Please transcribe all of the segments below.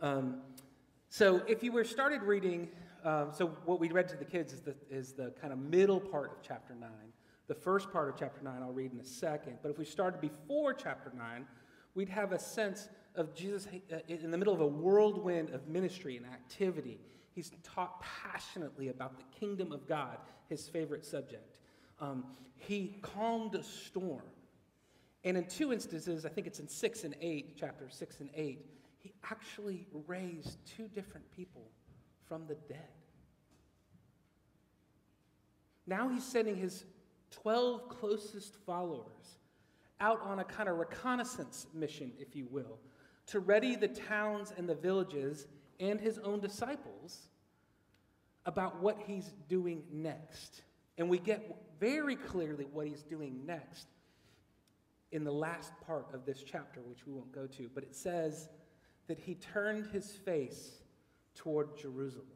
Um, so if you were started reading, um, so what we read to the kids is the, is the kind of middle part of chapter 9. The first part of chapter 9 I'll read in a second. But if we started before chapter 9, we'd have a sense of Jesus uh, in the middle of a whirlwind of ministry and activity. He's taught passionately about the kingdom of God, his favorite subject. Um, he calmed a storm. And in two instances, I think it's in 6 and 8, chapter 6 and 8, he actually raised two different people from the dead. Now he's sending his 12 closest followers out on a kind of reconnaissance mission, if you will, to ready the towns and the villages and his own disciples about what he's doing next. And we get very clearly what he's doing next in the last part of this chapter, which we won't go to. But it says that he turned his face toward Jerusalem,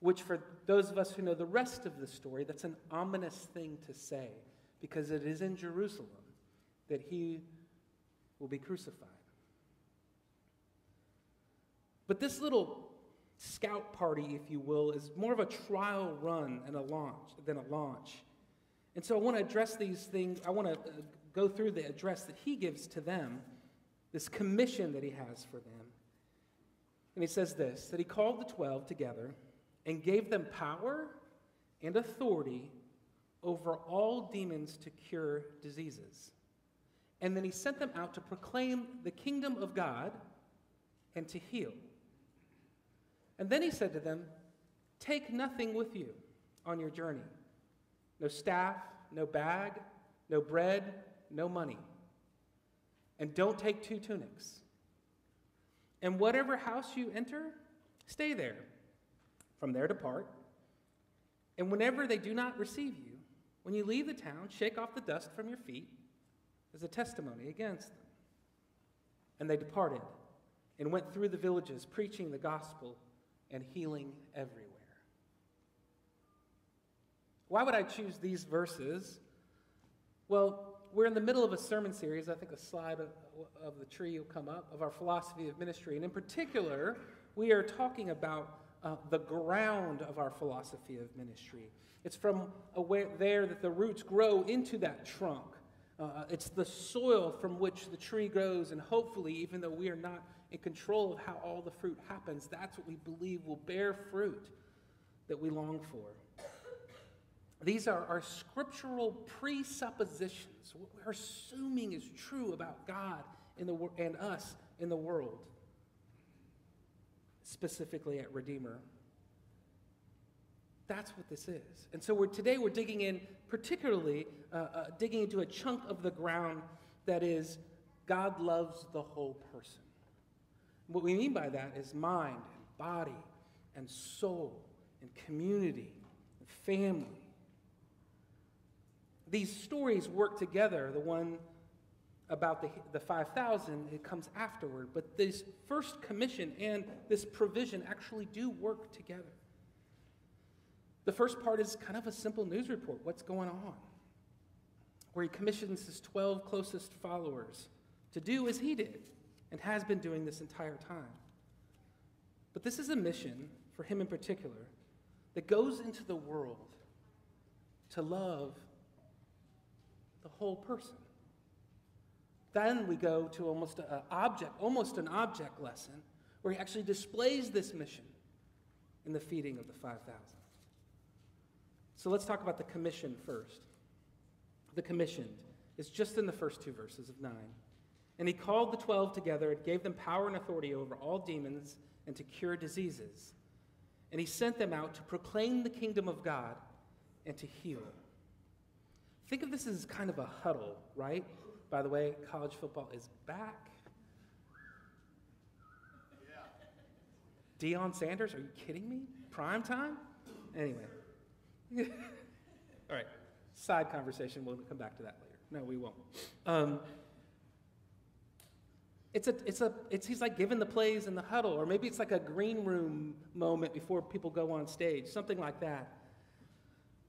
which, for those of us who know the rest of the story, that's an ominous thing to say because it is in Jerusalem that he will be crucified. But this little scout party, if you will, is more of a trial run and a launch than a launch. And so I want to address these things. I want to uh, go through the address that he gives to them, this commission that he has for them. And he says this that he called the 12 together and gave them power and authority over all demons to cure diseases. And then he sent them out to proclaim the kingdom of God and to heal. And then he said to them, Take nothing with you on your journey no staff, no bag, no bread, no money. And don't take two tunics. And whatever house you enter, stay there. From there, depart. And whenever they do not receive you, when you leave the town, shake off the dust from your feet as a testimony against them. And they departed and went through the villages, preaching the gospel and healing everywhere. Why would I choose these verses? Well, we're in the middle of a sermon series. I think a slide of, of the tree will come up of our philosophy of ministry. And in particular, we are talking about uh, the ground of our philosophy of ministry. It's from there that the roots grow into that trunk. Uh, it's the soil from which the tree grows, and hopefully, even though we are not in control of how all the fruit happens, that's what we believe will bear fruit that we long for. These are our scriptural presuppositions, what we're assuming is true about God in the, and us in the world, specifically at Redeemer. That's what this is. And so we're, today we're digging in, particularly uh, uh, digging into a chunk of the ground that is God loves the whole person. What we mean by that is mind and body and soul and community and family these stories work together. The one about the, the 5,000, it comes afterward. But this first commission and this provision actually do work together. The first part is kind of a simple news report what's going on? Where he commissions his 12 closest followers to do as he did and has been doing this entire time. But this is a mission, for him in particular, that goes into the world to love the whole person. Then we go to almost an object, almost an object lesson, where he actually displays this mission in the feeding of the 5,000. So let's talk about the commission first. The commissioned is just in the first two verses of 9. And he called the twelve together and gave them power and authority over all demons and to cure diseases. And he sent them out to proclaim the kingdom of God and to heal. Think of this as kind of a huddle, right? By the way, college football is back. Yeah. Deion Sanders, are you kidding me? Prime time? Anyway. All right, side conversation. We'll come back to that later. No, we won't. Um, it's a, it's a, it's, he's like giving the plays in the huddle, or maybe it's like a green room moment before people go on stage, something like that.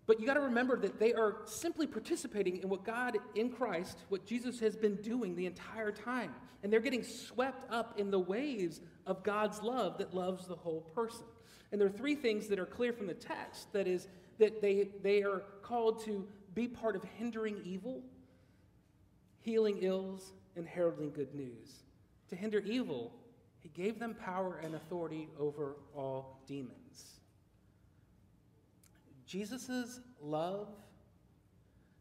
But you got to remember that they are simply participating in what God in Christ, what Jesus has been doing the entire time. And they're getting swept up in the waves of God's love that loves the whole person. And there are three things that are clear from the text that is, that they, they are called to be part of hindering evil, healing ills, and heralding good news. To hinder evil, he gave them power and authority over all demons. Jesus' love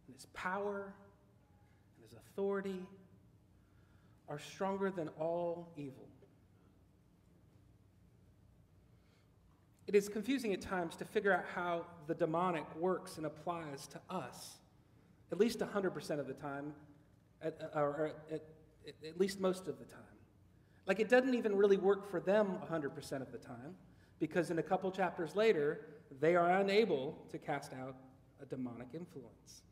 and his power and his authority are stronger than all evil. It is confusing at times to figure out how the demonic works and applies to us, at least 100% of the time, at, uh, or at, at least most of the time. Like it doesn't even really work for them 100% of the time, because in a couple chapters later, they are unable to cast out a demonic influence.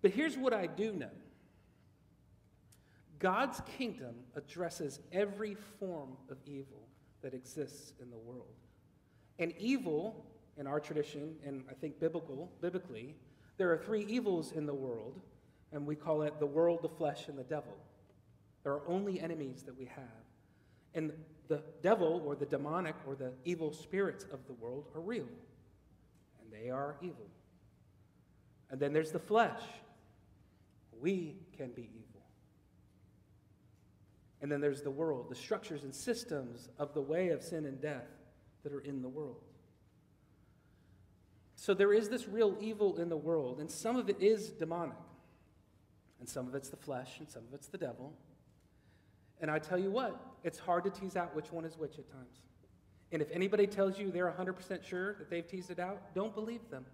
But here's what I do know God's kingdom addresses every form of evil that exists in the world. And evil, in our tradition, and I think biblical, biblically, there are three evils in the world, and we call it the world, the flesh, and the devil. There are only enemies that we have. And the devil or the demonic or the evil spirits of the world are real, and they are evil. And then there's the flesh. We can be evil. And then there's the world, the structures and systems of the way of sin and death that are in the world. So there is this real evil in the world, and some of it is demonic, and some of it's the flesh, and some of it's the devil. And I tell you what, it's hard to tease out which one is which at times. And if anybody tells you they're 100% sure that they've teased it out, don't believe them.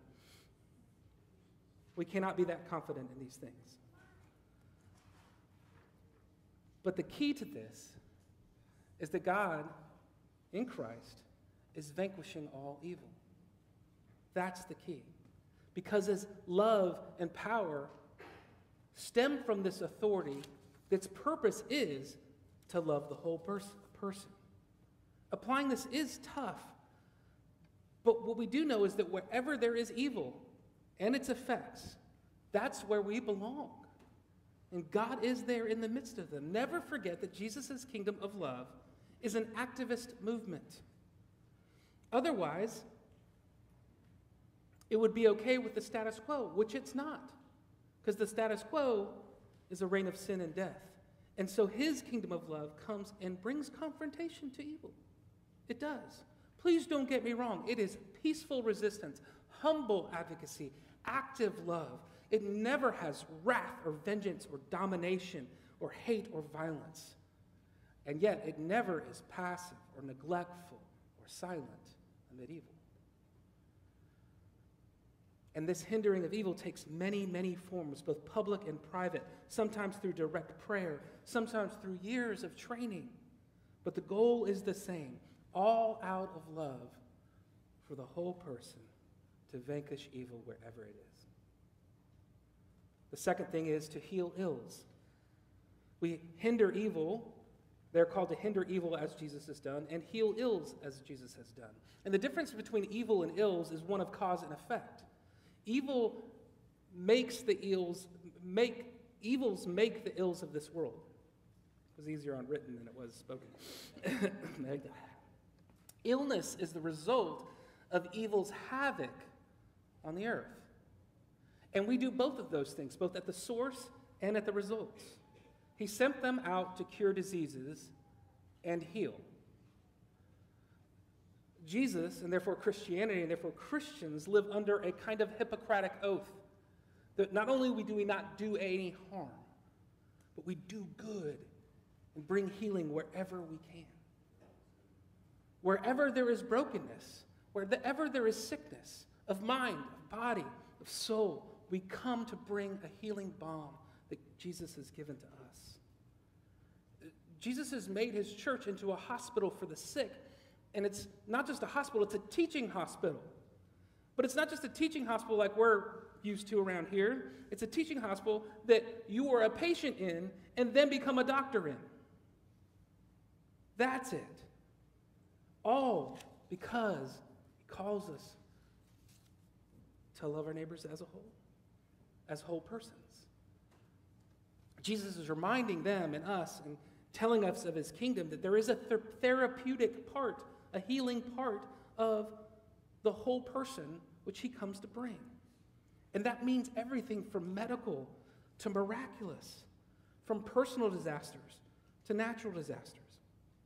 We cannot be that confident in these things. But the key to this is that God, in Christ, is vanquishing all evil. That's the key. Because his love and power stem from this authority, its purpose is to love the whole pers- person. Applying this is tough. But what we do know is that wherever there is evil and its effects, that's where we belong. And God is there in the midst of them. Never forget that Jesus' kingdom of love is an activist movement. Otherwise, it would be okay with the status quo, which it's not. Because the status quo is a reign of sin and death. And so his kingdom of love comes and brings confrontation to evil. It does. Please don't get me wrong. It is peaceful resistance, humble advocacy, active love. It never has wrath or vengeance or domination or hate or violence. And yet, it never is passive or neglectful or silent amid evil. And this hindering of evil takes many, many forms, both public and private, sometimes through direct prayer, sometimes through years of training. But the goal is the same all out of love for the whole person to vanquish evil wherever it is. The second thing is to heal ills. We hinder evil. They're called to hinder evil as Jesus has done, and heal ills as Jesus has done. And the difference between evil and ills is one of cause and effect. Evil makes the ills make evils make the ills of this world. It was easier on written than it was spoken. Illness is the result of evil's havoc on the earth. And we do both of those things, both at the source and at the results. He sent them out to cure diseases and heal. Jesus, and therefore Christianity, and therefore Christians, live under a kind of Hippocratic oath that not only do we not do any harm, but we do good and bring healing wherever we can. Wherever there is brokenness, wherever there is sickness of mind, of body, of soul, we come to bring a healing balm that Jesus has given to us. Jesus has made his church into a hospital for the sick and it's not just a hospital, it's a teaching hospital. But it's not just a teaching hospital like we're used to around here. It's a teaching hospital that you are a patient in and then become a doctor in. That's it. All because he calls us to love our neighbors as a whole, as whole persons. Jesus is reminding them and us and telling us of his kingdom that there is a th- therapeutic part, a healing part of the whole person which he comes to bring. And that means everything from medical to miraculous, from personal disasters to natural disasters.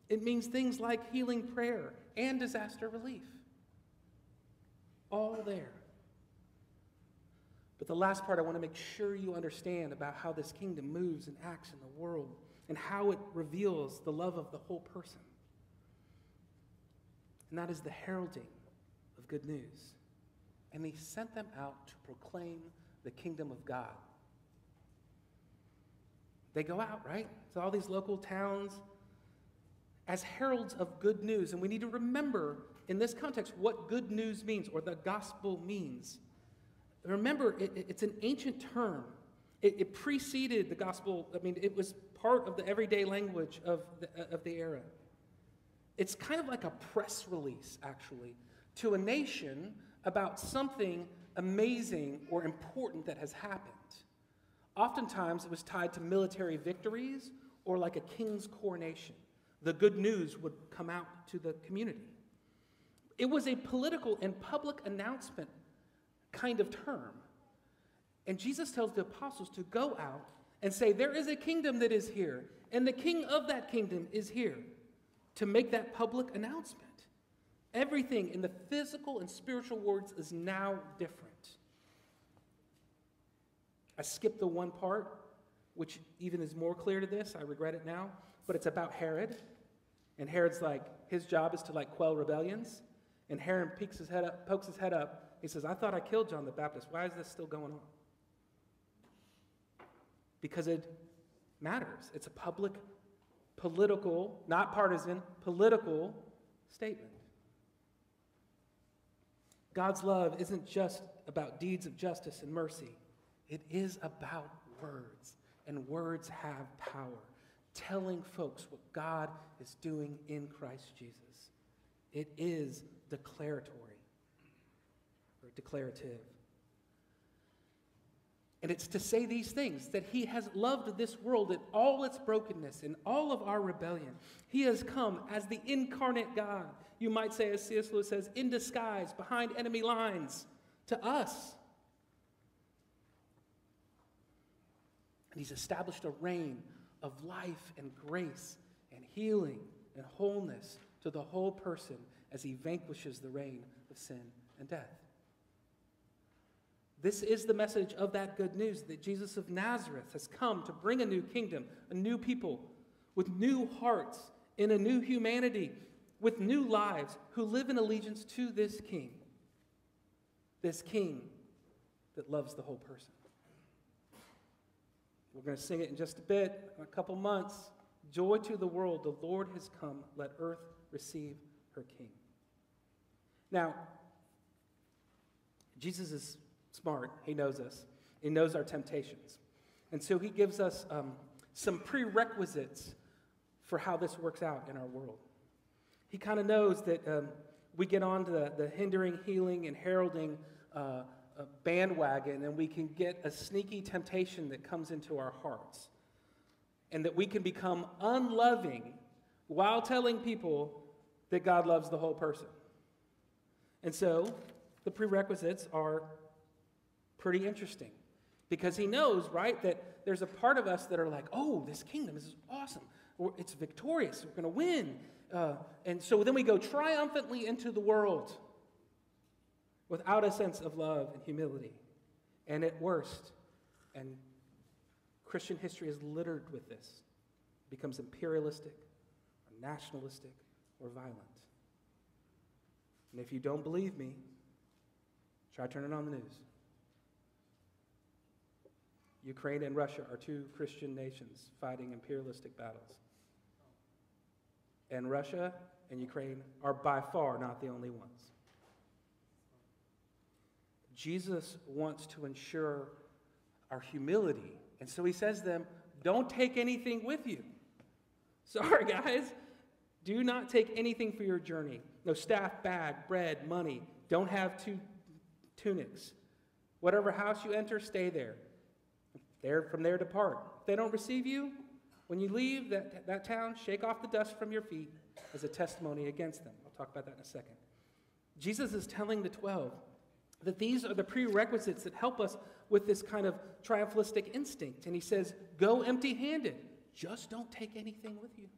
It means things like healing prayer and disaster relief. All there. But the last part I want to make sure you understand about how this kingdom moves and acts in the world and how it reveals the love of the whole person. And that is the heralding of good news. And he sent them out to proclaim the kingdom of God. They go out, right? To all these local towns as heralds of good news. And we need to remember in this context what good news means or the gospel means. Remember, it, it's an ancient term. It, it, preceded the gospel, I mean, it was part of the everyday language of the, of the era. It's kind of like a press release, actually, to a nation about something amazing or important that has happened. Oftentimes, it was tied to military victories or like a king's coronation. The good news would come out to the community. It was a political and public announcement kind of term. And Jesus tells the apostles to go out and say, There is a kingdom that is here, and the king of that kingdom is here, to make that public announcement. Everything in the physical and spiritual worlds is now different. I skipped the one part, which even is more clear to this. I regret it now. But it's about Herod. And Herod's like, his job is to like quell rebellions. And Herod peeks his head up, pokes his head up. He says, I thought I killed John the Baptist. Why is this still going on? Because it matters. It's a public, political, not partisan, political statement. God's love isn't just about deeds of justice and mercy. It is about words, and words have power, telling folks what God is doing in Christ Jesus. It is declaratory or declarative. And it's to say these things that He has loved this world in all its brokenness, in all of our rebellion. He has come as the incarnate God. You might say, as C.S. Lewis says, in disguise, behind enemy lines, to us. And he's established a reign of life and grace and healing and wholeness to the whole person as he vanquishes the reign of sin and death. This is the message of that good news that Jesus of Nazareth has come to bring a new kingdom, a new people with new hearts, in a new humanity, with new lives, who live in allegiance to this king. This king that loves the whole person. We're going to sing it in just a bit, in a couple months. Joy to the world, the Lord has come. Let earth receive her King. Now, Jesus is smart. He knows us, He knows our temptations. And so He gives us um, some prerequisites for how this works out in our world. He kind of knows that um, we get on to the, the hindering, healing, and heralding. Uh, bandwagon and we can get a sneaky temptation that comes into our hearts. And that we can become unloving while telling people that God loves the whole person. And so the prerequisites are pretty interesting because he knows, right, that there's a part of us that are like, oh, this kingdom is awesome. It's victorious. We're going to win. Uh, and so then we go triumphantly into the world without a sense of love and humility. And at worst, and Christian history is littered with this, becomes imperialistic or nationalistic or violent. And if you don't believe me, try turning on the news. Ukraine and Russia are two Christian nations fighting imperialistic battles. And Russia and Ukraine are by far not the only ones. Jesus wants to ensure our humility. And so he says to them, Don't take anything with you. Sorry, guys. Do not take anything for your journey. No staff, bag, bread, money. Don't have two tunics. Whatever house you enter, stay there. There, from there, depart. If they don't receive you, when you leave that, that town, shake off the dust from your feet as a testimony against them. I'll talk about that in a second. Jesus is telling the 12 that these are the prerequisites that help us with this kind of triumphalistic instinct. And he says, Go empty handed, just don't take anything with you.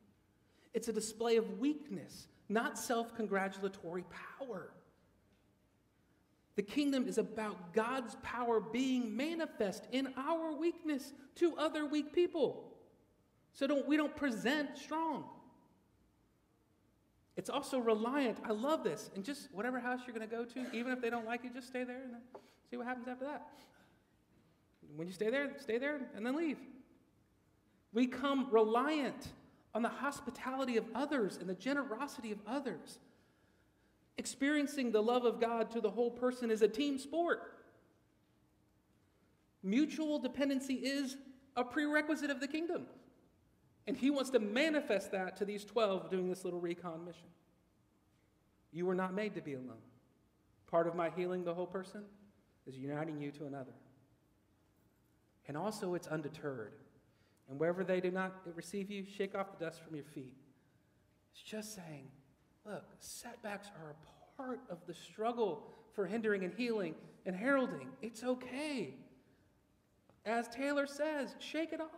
It's a display of weakness, not self congratulatory power. The kingdom is about God's power being manifest in our weakness to other weak people. So don't, we don't present strong. It's also reliant. I love this. And just whatever house you're going to go to, even if they don't like you, just stay there and see what happens after that. When you stay there, stay there and then leave. We come reliant on the hospitality of others and the generosity of others. Experiencing the love of God to the whole person is a team sport. Mutual dependency is a prerequisite of the kingdom. And he wants to manifest that to these 12 doing this little recon mission. You were not made to be alone. Part of my healing the whole person is uniting you to another. And also, it's undeterred. And wherever they do not receive you, shake off the dust from your feet. It's just saying, look, setbacks are a part of the struggle for hindering and healing and heralding. It's okay. As Taylor says, shake it off.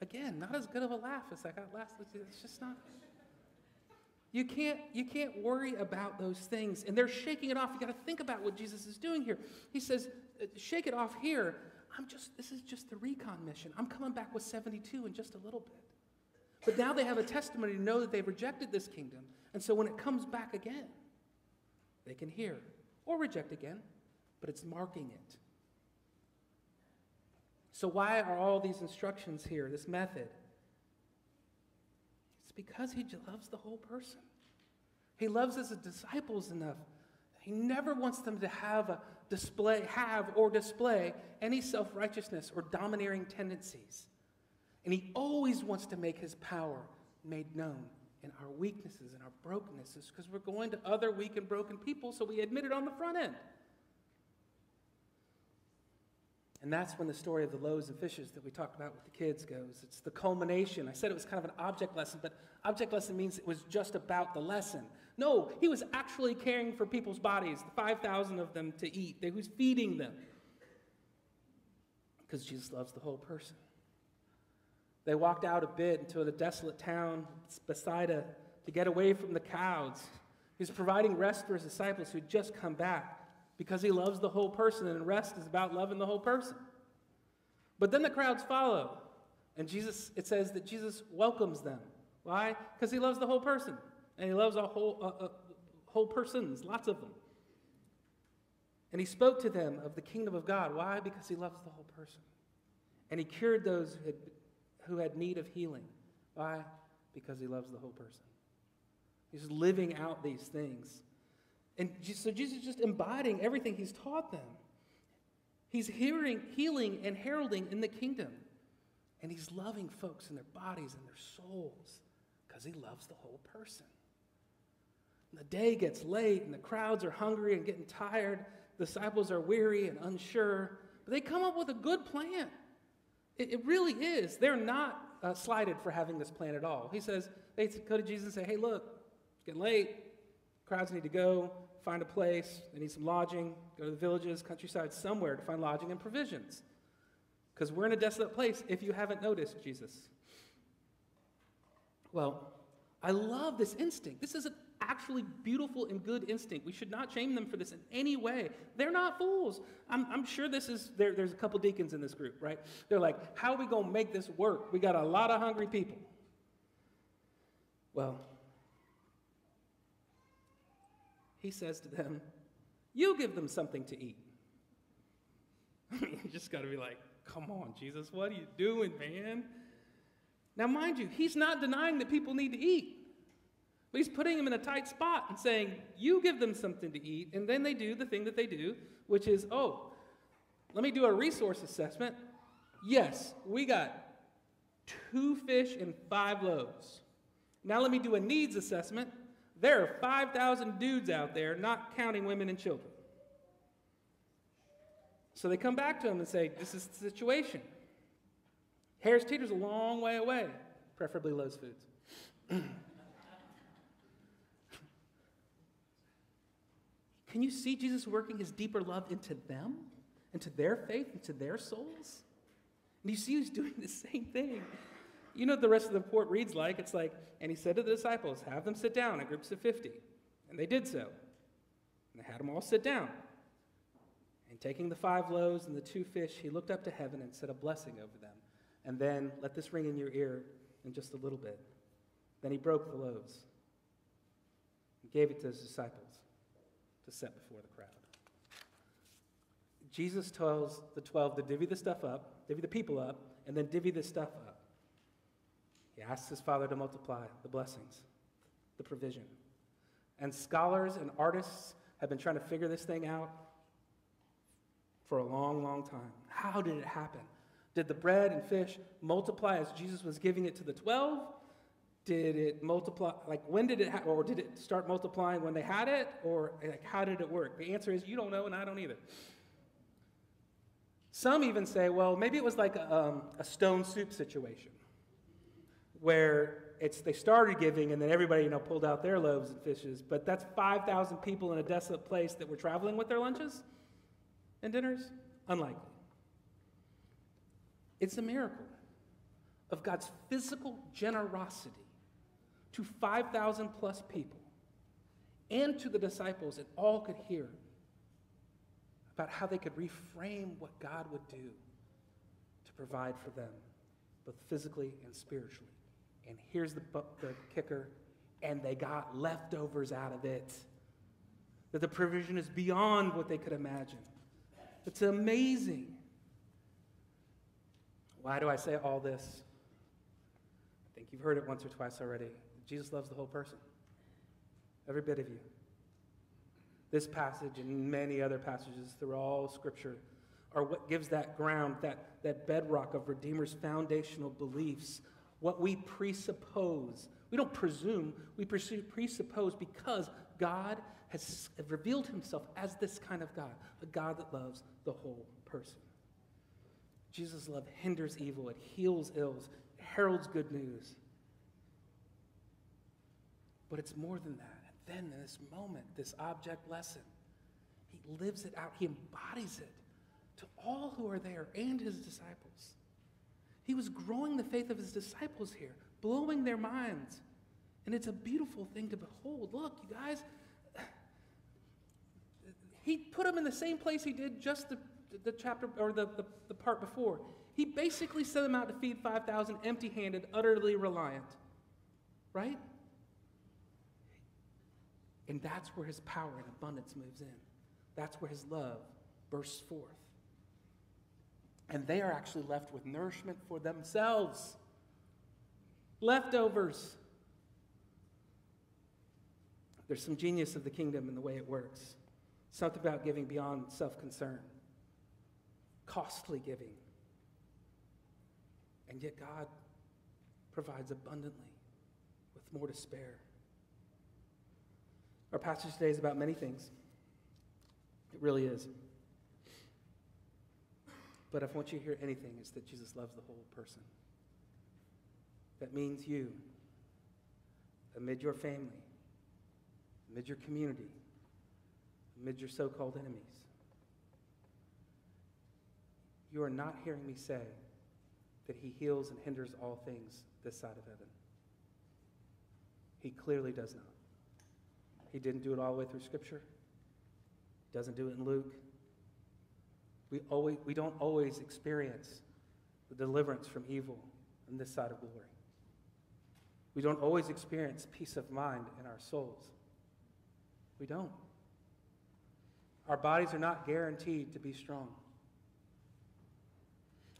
Again, not as good of a laugh as I got last. It's just not. You can't, you can't worry about those things. And they're shaking it off. You got to think about what Jesus is doing here. He says, uh, shake it off here. I'm just, this is just the recon mission. I'm coming back with 72 in just a little bit. But now they have a testimony to know that they've rejected this kingdom. And so when it comes back again, they can hear or reject again, but it's marking it. So, why are all these instructions here, this method? It's because he loves the whole person. He loves his disciples enough. He never wants them to have a display, have or display any self-righteousness or domineering tendencies. And he always wants to make his power made known in our weaknesses and our brokennesses because we're going to other weak and broken people, so we admit it on the front end. And that's when the story of the loaves and fishes that we talked about with the kids goes. It's the culmination. I said it was kind of an object lesson, but object lesson means it was just about the lesson. No, he was actually caring for people's bodies, the 5,000 of them to eat. He was feeding them. Because Jesus loves the whole person. They walked out a bit into a desolate town, Bethsaida, to get away from the crowds. He's providing rest for his disciples who'd just come back because he loves the whole person, and rest is about loving the whole person. But then the crowds follow, and Jesus, it says that Jesus welcomes them. Why? Because he loves the whole person, and he loves a whole, uh, uh, whole persons, lots of them. And he spoke to them of the kingdom of God. Why? Because he loves the whole person. And he cured those who had, who had need of healing. Why? Because he loves the whole person. He's living out these things. And so Jesus is just embodying everything he's taught them. He's hearing, healing and heralding in the kingdom. And he's loving folks in their bodies and their souls because he loves the whole person. And the day gets late and the crowds are hungry and getting tired. Disciples are weary and unsure. But they come up with a good plan. It, it really is. They're not uh, slighted for having this plan at all. He says, they go to Jesus and say, hey, look, it's getting late. Crowds need to go, find a place, they need some lodging, go to the villages, countryside, somewhere to find lodging and provisions. Because we're in a desolate place if you haven't noticed, Jesus. Well, I love this instinct. This is an actually beautiful and good instinct. We should not shame them for this in any way. They're not fools. I'm, I'm sure this is, there, there's a couple deacons in this group, right? They're like, how are we going to make this work? We got a lot of hungry people. Well, he says to them, You give them something to eat. you just got to be like, Come on, Jesus, what are you doing, man? Now, mind you, he's not denying that people need to eat. But he's putting them in a tight spot and saying, You give them something to eat. And then they do the thing that they do, which is, Oh, let me do a resource assessment. Yes, we got two fish and five loaves. Now let me do a needs assessment. There are 5,000 dudes out there, not counting women and children. So they come back to him and say, This is the situation. Harris Teeter's a long way away, preferably Lowe's Foods. Can you see Jesus working his deeper love into them, into their faith, into their souls? And you see he's doing the same thing. You know what the rest of the report reads like? It's like, and he said to the disciples, Have them sit down in groups of 50. And they did so. And they had them all sit down. And taking the five loaves and the two fish, he looked up to heaven and said a blessing over them. And then, let this ring in your ear in just a little bit. Then he broke the loaves and gave it to his disciples to set before the crowd. Jesus tells the 12 to divvy the stuff up, divvy the people up, and then divvy the stuff up. He asks his father to multiply the blessings, the provision. And scholars and artists have been trying to figure this thing out for a long, long time. How did it happen? Did the bread and fish multiply as Jesus was giving it to the 12? Did it multiply? Like, when did it, ha- or did it start multiplying when they had it? Or, like, how did it work? The answer is you don't know, and I don't either. Some even say, well, maybe it was like a, um, a stone soup situation where it's they started giving and then everybody you know pulled out their loaves and fishes but that's 5000 people in a desolate place that were traveling with their lunches and dinners? Unlikely. It's a miracle of God's physical generosity to 5,000 plus people and to the disciples that all could hear about how they could reframe what God would do to provide for them, both physically and spiritually. And here's the, the kicker and they got leftovers out of it. That the provision is beyond what they could imagine. It's amazing. Why do I say all this? I think you've heard it once or twice already. Jesus loves the whole person, every bit of you. This passage and many other passages through all Scripture are what gives that ground, that, that bedrock of Redeemer's foundational beliefs, what we presuppose. We don't presume, we presuppose because God has revealed himself as this kind of God, a God that loves the whole person. Jesus' love hinders evil, it heals ills, it heralds good news. But it's more than that. And then in this moment, this object lesson, he lives it out, he embodies it to all who are there and his disciples. He was growing the faith of his disciples here, blowing their minds. And it's a beautiful thing to behold. Look, you guys, he put them in the same place he did just the, the chapter or the, the, the part before. He basically sent them out to feed 5,000 empty handed, utterly reliant. Right? And that's where his power and abundance moves in. That's where his love bursts forth. And they are actually left with nourishment for themselves. Leftovers. There's some genius of the kingdom in the way it works. Something about giving beyond self concern, costly giving. And yet God provides abundantly with more to spare. Our passage today is about many things. It really is. But if I want you to hear anything, it's that Jesus loves the whole person. That means you, amid your family, amid your community, amid your so called enemies. You are not hearing me say that he heals and hinders all things this side of heaven. He clearly does not. He didn't do it all the way through Scripture, doesn't do it in Luke. We, always, we don't always experience the deliverance from evil on this side of glory. We don't always experience peace of mind in our souls. We don't. Our bodies are not guaranteed to be strong.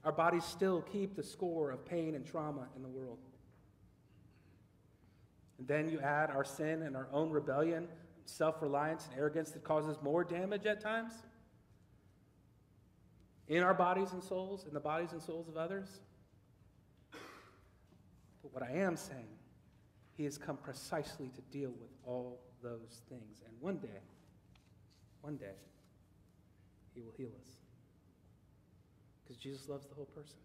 Our bodies still keep the score of pain and trauma in the world. And then you add our sin and our own rebellion, self reliance, and arrogance that causes more damage at times in our bodies and souls, in the bodies and souls of others. But what I am saying, He has come precisely to deal with all those things. And one day, one day, He will heal us. Because Jesus loves the whole person.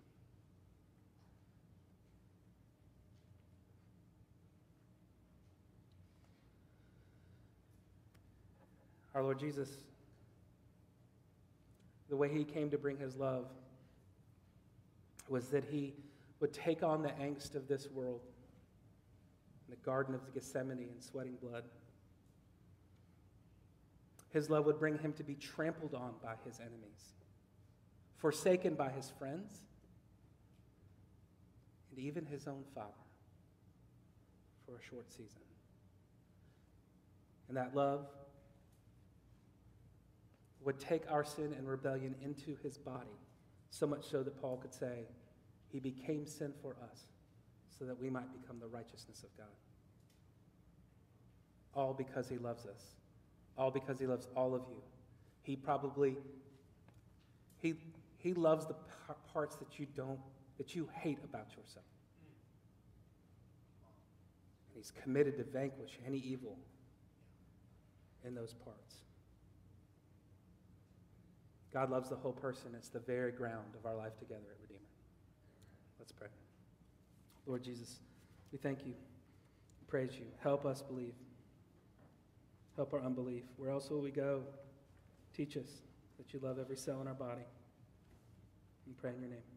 Our Lord Jesus, the way he came to bring his love was that he would take on the angst of this world in the Garden of Gethsemane and sweating blood. His love would bring him to be trampled on by his enemies, forsaken by his friends, and even his own father for a short season. And that love would take our sin and rebellion into his body, so much so that Paul could say, He became sin for us, so that we might become the righteousness of God. All because he loves us, all because he loves all of you. He probably, he, he loves the parts that you don't, that you hate about yourself. And he's committed to vanquish any evil in those parts. God loves the whole person. It's the very ground of our life together at Redeemer. Let's pray. Lord Jesus, we thank you, praise you. Help us believe. Help our unbelief. Where else will we go? Teach us that you love every cell in our body. We pray in your name.